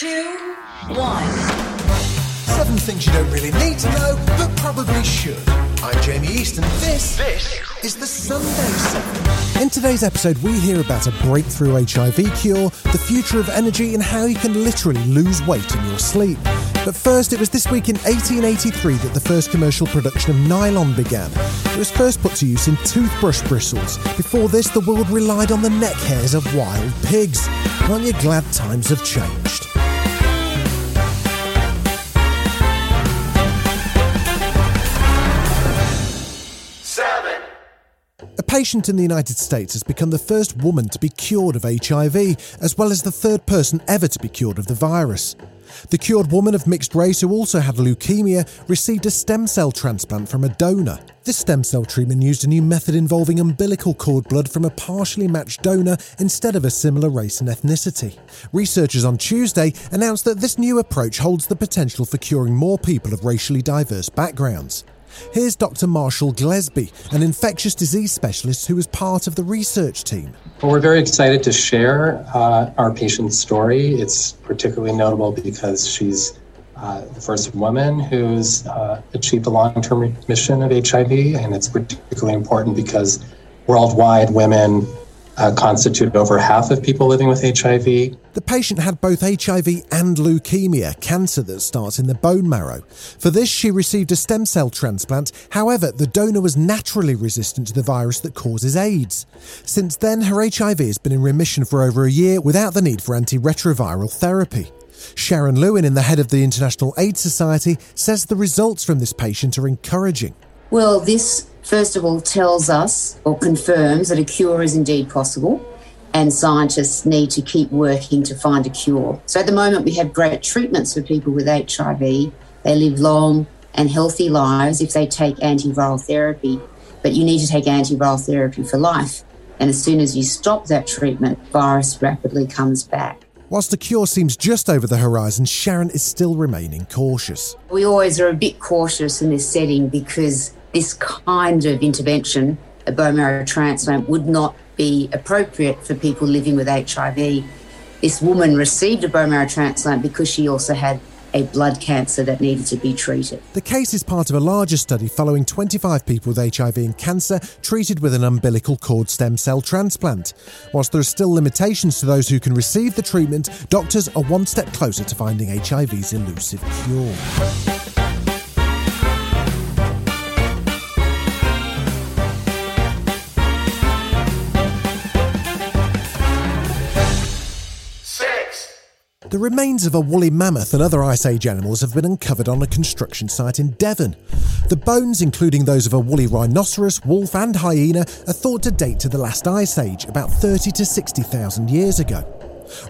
two, one. Seven things you don't really need to know, but probably should. I'm Jamie East, and this, this is the Sunday Seven. In today's episode, we hear about a breakthrough HIV cure, the future of energy, and how you can literally lose weight in your sleep. But first, it was this week in 1883 that the first commercial production of nylon began. It was first put to use in toothbrush bristles. Before this, the world relied on the neck hairs of wild pigs. Aren't you glad times have changed? Patient in the United States has become the first woman to be cured of HIV, as well as the third person ever to be cured of the virus. The cured woman of mixed race who also had leukemia received a stem cell transplant from a donor. This stem cell treatment used a new method involving umbilical cord blood from a partially matched donor instead of a similar race and ethnicity. Researchers on Tuesday announced that this new approach holds the potential for curing more people of racially diverse backgrounds. Here's Dr. Marshall Glesby, an infectious disease specialist who was part of the research team. Well, we're very excited to share uh, our patient's story. It's particularly notable because she's uh, the first woman who's uh, achieved a long term remission of HIV, and it's particularly important because worldwide women uh, constitute over half of people living with HIV. The patient had both HIV and leukemia, cancer that starts in the bone marrow. For this, she received a stem cell transplant. However, the donor was naturally resistant to the virus that causes AIDS. Since then, her HIV has been in remission for over a year without the need for antiretroviral therapy. Sharon Lewin, in the head of the International AIDS Society, says the results from this patient are encouraging. Well, this first of all tells us or confirms that a cure is indeed possible and scientists need to keep working to find a cure. So at the moment, we have great treatments for people with HIV. They live long and healthy lives if they take antiviral therapy, but you need to take antiviral therapy for life. And as soon as you stop that treatment, virus rapidly comes back. Whilst a cure seems just over the horizon, Sharon is still remaining cautious. We always are a bit cautious in this setting because this kind of intervention, a bone marrow transplant, would not be appropriate for people living with HIV. This woman received a bone marrow transplant because she also had a blood cancer that needed to be treated. The case is part of a larger study following 25 people with HIV and cancer treated with an umbilical cord stem cell transplant. Whilst there are still limitations to those who can receive the treatment, doctors are one step closer to finding HIV's elusive cure. The remains of a woolly mammoth and other Ice Age animals have been uncovered on a construction site in Devon. The bones, including those of a woolly rhinoceros, wolf, and hyena, are thought to date to the last Ice Age, about 30 to 60,000 years ago.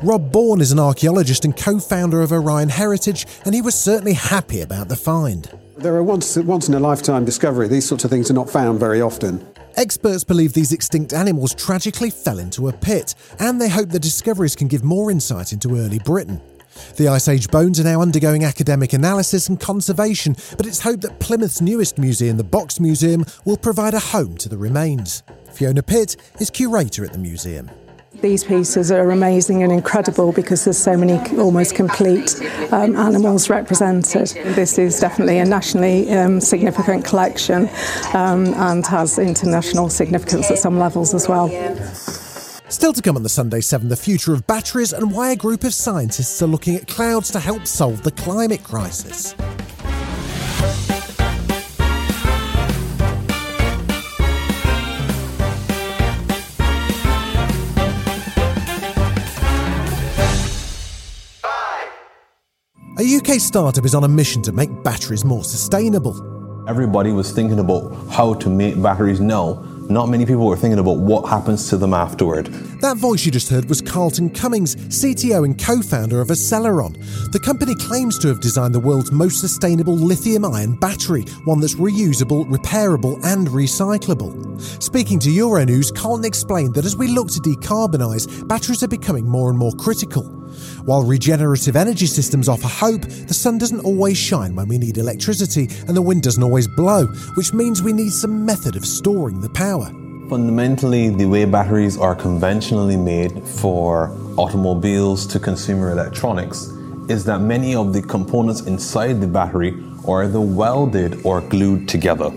Rob Bourn is an archaeologist and co founder of Orion Heritage, and he was certainly happy about the find. There are once, once in a lifetime discovery. These sorts of things are not found very often. Experts believe these extinct animals tragically fell into a pit, and they hope the discoveries can give more insight into early Britain. The Ice Age bones are now undergoing academic analysis and conservation, but it's hoped that Plymouth's newest museum, the Box Museum, will provide a home to the remains. Fiona Pitt is curator at the museum. These pieces are amazing and incredible because there's so many almost complete um, animals represented. This is definitely a nationally um, significant collection um, and has international significance at some levels as well. Still to come on the Sunday 7, the future of batteries and why a group of scientists are looking at clouds to help solve the climate crisis. UK startup is on a mission to make batteries more sustainable. Everybody was thinking about how to make batteries now. Not many people were thinking about what happens to them afterward. That voice you just heard was Carlton Cummings, CTO and co founder of Aceleron. The company claims to have designed the world's most sustainable lithium ion battery, one that's reusable, repairable, and recyclable. Speaking to Euronews, Carlton explained that as we look to decarbonise, batteries are becoming more and more critical. While regenerative energy systems offer hope, the sun doesn't always shine when we need electricity and the wind doesn't always blow, which means we need some method of storing the power. Fundamentally, the way batteries are conventionally made for automobiles to consumer electronics is that many of the components inside the battery are either welded or glued together.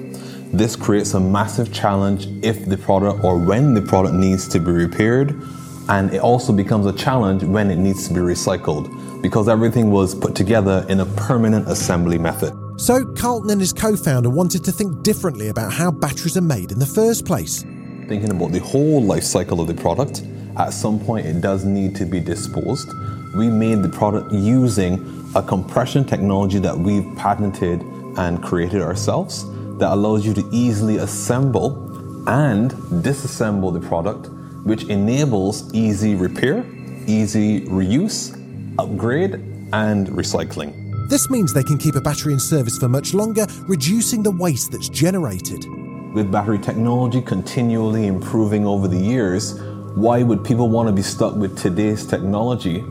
This creates a massive challenge if the product or when the product needs to be repaired, and it also becomes a challenge when it needs to be recycled because everything was put together in a permanent assembly method. So, Carlton and his co founder wanted to think differently about how batteries are made in the first place. Thinking about the whole life cycle of the product, at some point it does need to be disposed. We made the product using a compression technology that we've patented and created ourselves that allows you to easily assemble and disassemble the product, which enables easy repair, easy reuse, upgrade, and recycling. This means they can keep a battery in service for much longer, reducing the waste that's generated. With battery technology continually improving over the years, why would people want to be stuck with today's technology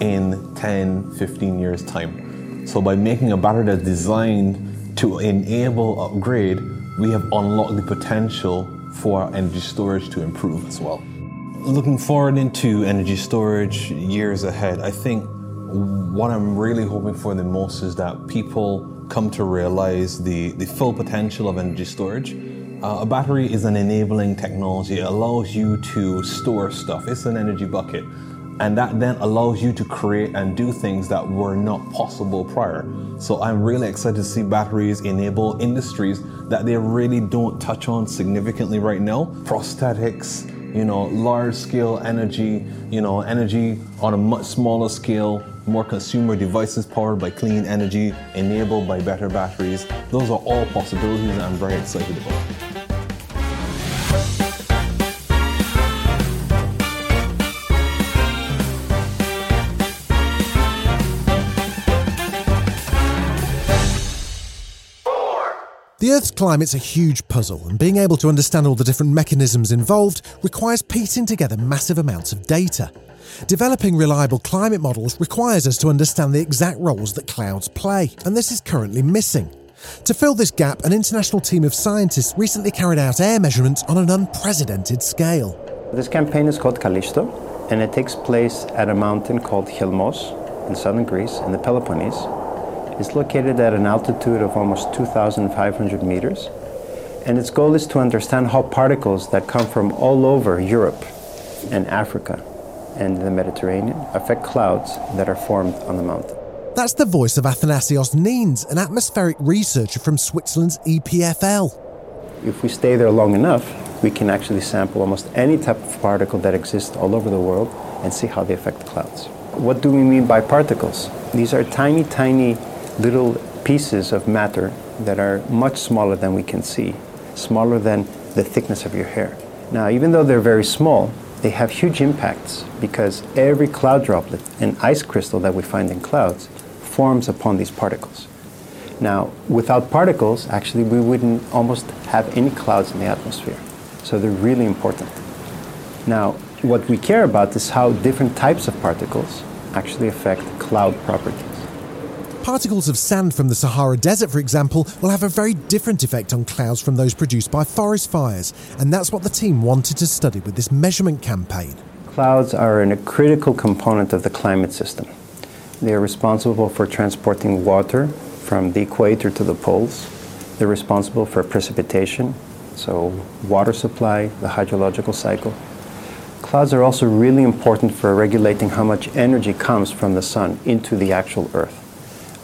in 10, 15 years' time? So, by making a battery that's designed to enable upgrade, we have unlocked the potential for energy storage to improve as well. Looking forward into energy storage years ahead, I think what I'm really hoping for the most is that people come to realize the, the full potential of energy storage. Uh, a battery is an enabling technology. It allows you to store stuff. It's an energy bucket. And that then allows you to create and do things that were not possible prior. So I'm really excited to see batteries enable industries that they really don't touch on significantly right now. Prosthetics, you know, large scale energy, you know, energy on a much smaller scale, more consumer devices powered by clean energy, enabled by better batteries. Those are all possibilities I'm very excited about. The Earth's climate's a huge puzzle, and being able to understand all the different mechanisms involved requires piecing together massive amounts of data. Developing reliable climate models requires us to understand the exact roles that clouds play, and this is currently missing. To fill this gap, an international team of scientists recently carried out air measurements on an unprecedented scale. This campaign is called Callisto, and it takes place at a mountain called Chelmos in southern Greece, in the Peloponnese. It's located at an altitude of almost 2,500 meters, and its goal is to understand how particles that come from all over Europe and Africa and the Mediterranean affect clouds that are formed on the mountain. That's the voice of Athanasios Nenes, an atmospheric researcher from Switzerland's EPFL. If we stay there long enough, we can actually sample almost any type of particle that exists all over the world and see how they affect clouds. What do we mean by particles? These are tiny, tiny little pieces of matter that are much smaller than we can see, smaller than the thickness of your hair. Now, even though they're very small, they have huge impacts because every cloud droplet and ice crystal that we find in clouds forms upon these particles. Now, without particles, actually, we wouldn't almost have any clouds in the atmosphere. So they're really important. Now, what we care about is how different types of particles actually affect cloud properties. Particles of sand from the Sahara Desert, for example, will have a very different effect on clouds from those produced by forest fires, and that's what the team wanted to study with this measurement campaign. Clouds are a critical component of the climate system. They are responsible for transporting water from the equator to the poles. They're responsible for precipitation, so water supply, the hydrological cycle. Clouds are also really important for regulating how much energy comes from the sun into the actual Earth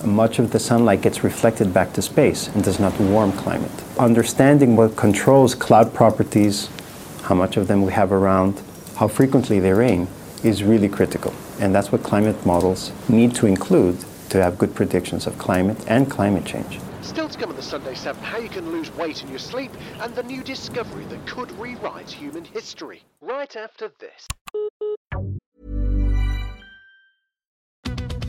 much of the sunlight gets reflected back to space and does not warm climate. Understanding what controls cloud properties, how much of them we have around, how frequently they rain, is really critical. And that's what climate models need to include to have good predictions of climate and climate change. Still to come on the Sunday 7, how you can lose weight in your sleep and the new discovery that could rewrite human history. Right after this.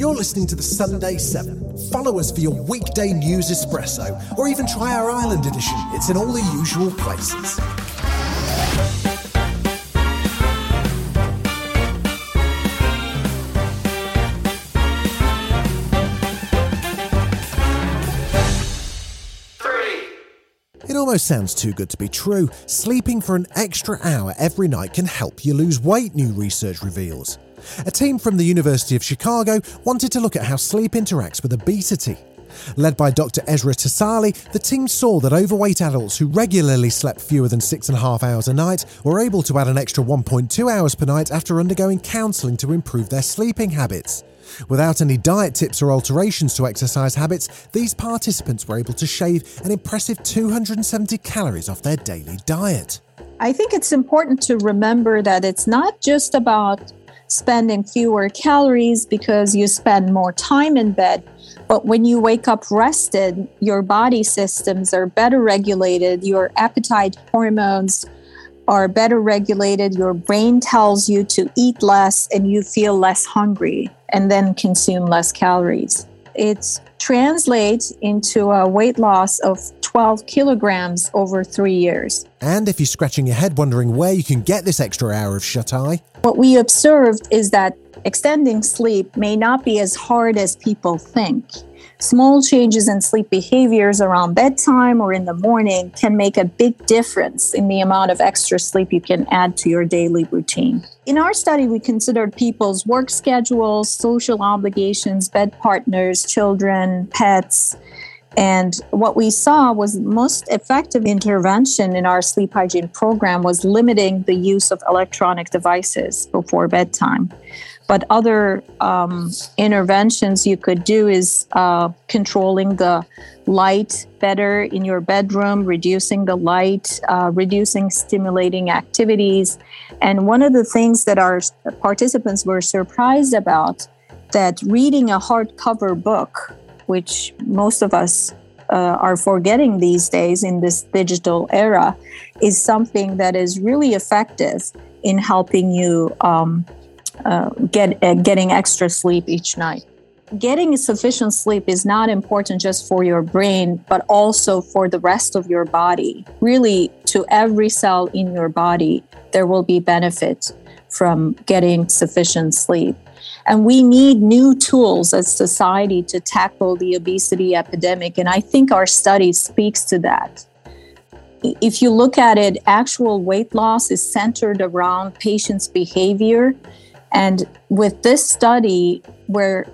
You're listening to the Sunday 7. Follow us for your weekday news espresso, or even try our Ireland edition. It's in all the usual places. It almost sounds too good to be true. Sleeping for an extra hour every night can help you lose weight, new research reveals. A team from the University of Chicago wanted to look at how sleep interacts with obesity. Led by Dr. Esra Tasali, the team saw that overweight adults who regularly slept fewer than six and a half hours a night were able to add an extra 1.2 hours per night after undergoing counselling to improve their sleeping habits. Without any diet tips or alterations to exercise habits, these participants were able to shave an impressive 270 calories off their daily diet. I think it's important to remember that it's not just about spending fewer calories because you spend more time in bed. But when you wake up rested, your body systems are better regulated, your appetite hormones are better regulated, your brain tells you to eat less, and you feel less hungry and then consume less calories. It translates into a weight loss of 12 kilograms over three years. And if you're scratching your head wondering where you can get this extra hour of shut eye, what we observed is that extending sleep may not be as hard as people think. Small changes in sleep behaviors around bedtime or in the morning can make a big difference in the amount of extra sleep you can add to your daily routine. In our study, we considered people's work schedules, social obligations, bed partners, children, pets. And what we saw was most effective intervention in our sleep hygiene program was limiting the use of electronic devices before bedtime. But other um, interventions you could do is uh, controlling the light better in your bedroom, reducing the light, uh, reducing stimulating activities. And one of the things that our participants were surprised about that reading a hardcover book, which most of us uh, are forgetting these days in this digital era, is something that is really effective in helping you um, uh, get uh, getting extra sleep each night. Getting sufficient sleep is not important just for your brain, but also for the rest of your body. Really, to every cell in your body, there will be benefit from getting sufficient sleep. And we need new tools as society to tackle the obesity epidemic. And I think our study speaks to that. If you look at it, actual weight loss is centered around patients' behavior and with this study, we're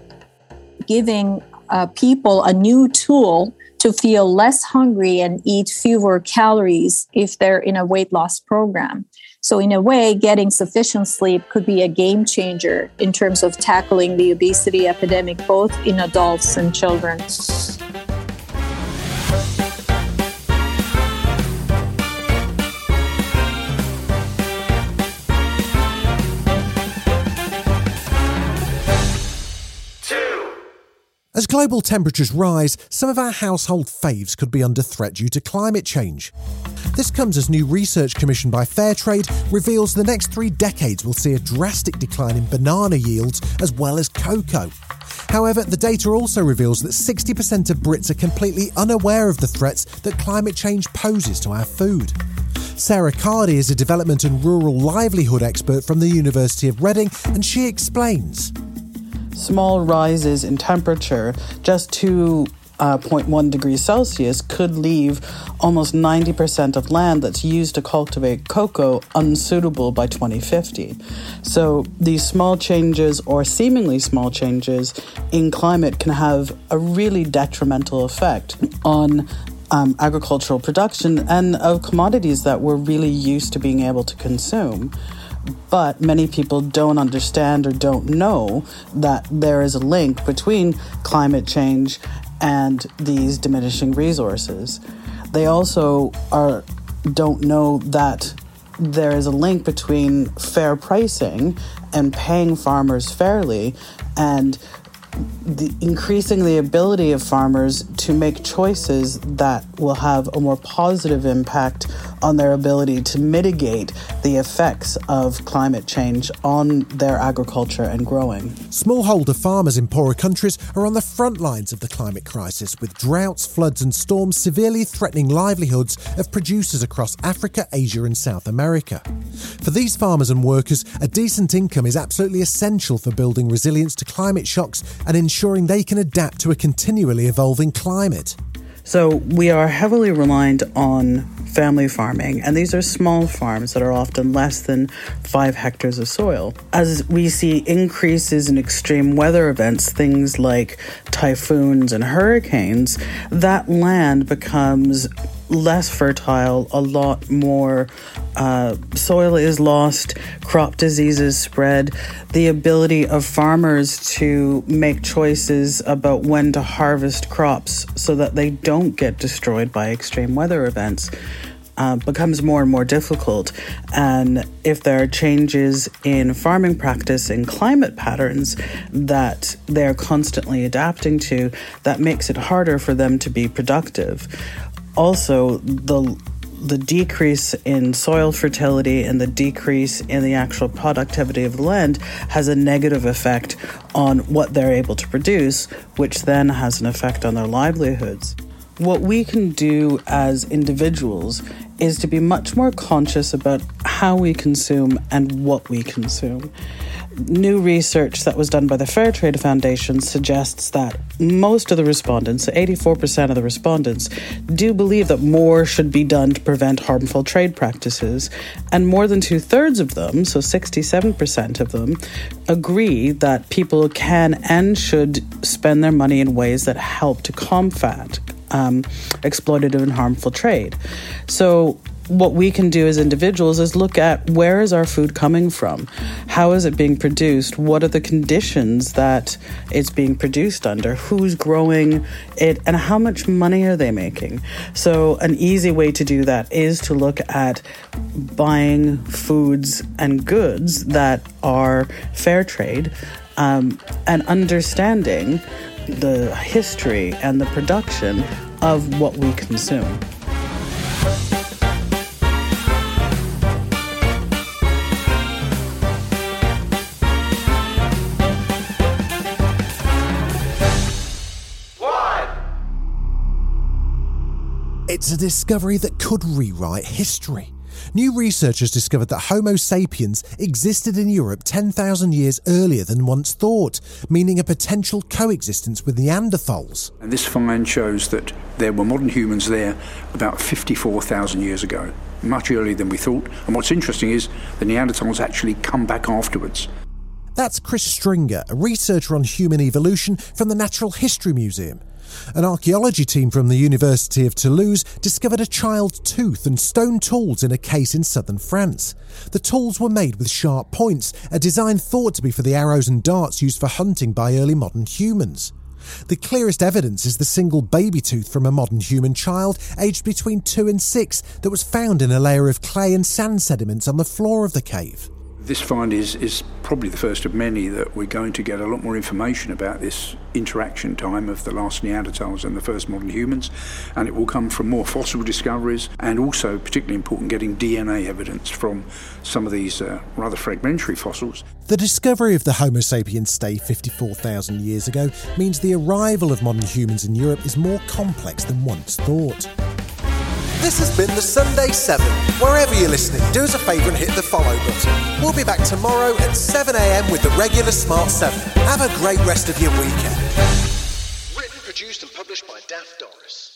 giving uh, people a new tool to feel less hungry and eat fewer calories if they're in a weight loss program. So, in a way, getting sufficient sleep could be a game changer in terms of tackling the obesity epidemic, both in adults and children. As global temperatures rise, some of our household faves could be under threat due to climate change. This comes as new research commissioned by Fairtrade reveals the next three decades will see a drastic decline in banana yields as well as cocoa. However, the data also reveals that 60% of Brits are completely unaware of the threats that climate change poses to our food. Sarah Cardey is a development and rural livelihood expert from the University of Reading, and she explains small rises in temperature, just to uh, 0.1 degrees Celsius could leave almost 90% of land that's used to cultivate cocoa unsuitable by 2050. So these small changes or seemingly small changes in climate can have a really detrimental effect on um, agricultural production and of commodities that we're really used to being able to consume but many people don't understand or don't know that there is a link between climate change and these diminishing resources. They also are don't know that there is a link between fair pricing and paying farmers fairly and the, increasing the ability of farmers to make choices that will have a more positive impact on their ability to mitigate the effects of climate change on their agriculture and growing. Smallholder farmers in poorer countries are on the front lines of the climate crisis, with droughts, floods, and storms severely threatening livelihoods of producers across Africa, Asia, and South America. For these farmers and workers, a decent income is absolutely essential for building resilience to climate shocks and ensuring they can adapt to a continually evolving climate. So we are heavily reliant on family farming, and these are small farms that are often less than five hectares of soil. As we see increases in extreme weather events, things like typhoons and hurricanes, that land becomes less fertile, a lot more uh, soil is lost, crop diseases spread, the ability of farmers to make choices about when to harvest crops so that they don't get destroyed by extreme weather events. Uh, becomes more and more difficult. And if there are changes in farming practice and climate patterns that they're constantly adapting to, that makes it harder for them to be productive also the the decrease in soil fertility and the decrease in the actual productivity of the land has a negative effect on what they're able to produce, which then has an effect on their livelihoods. What we can do as individuals is to be much more conscious about how we consume and what we consume new research that was done by the Fair Trade Foundation suggests that most of the respondents, 84% of the respondents, do believe that more should be done to prevent harmful trade practices. And more than two thirds of them, so 67% of them, agree that people can and should spend their money in ways that help to combat um, exploitative and harmful trade. So what we can do as individuals is look at where is our food coming from? How is it being produced? What are the conditions that it's being produced under? Who's growing it? And how much money are they making? So, an easy way to do that is to look at buying foods and goods that are fair trade um, and understanding the history and the production of what we consume. It's a discovery that could rewrite history. New researchers discovered that Homo sapiens existed in Europe 10,000 years earlier than once thought, meaning a potential coexistence with Neanderthals. And this find shows that there were modern humans there about 54,000 years ago, much earlier than we thought. And what's interesting is the Neanderthals actually come back afterwards. That's Chris Stringer, a researcher on human evolution from the Natural History Museum. An archaeology team from the University of Toulouse discovered a child's tooth and stone tools in a case in southern France. The tools were made with sharp points, a design thought to be for the arrows and darts used for hunting by early modern humans. The clearest evidence is the single baby tooth from a modern human child aged between 2 and 6 that was found in a layer of clay and sand sediments on the floor of the cave. This find is, is probably the first of many that we're going to get a lot more information about this interaction time of the last Neanderthals and the first modern humans, and it will come from more fossil discoveries and also, particularly important, getting DNA evidence from some of these uh, rather fragmentary fossils. The discovery of the Homo sapiens stay 54,000 years ago means the arrival of modern humans in Europe is more complex than once thought. This has been the Sunday 7. Wherever you're listening, do us a favour and hit the follow button. We'll be back tomorrow at 7am with the regular Smart 7. Have a great rest of your weekend. Written, produced, and published by Daft Doris.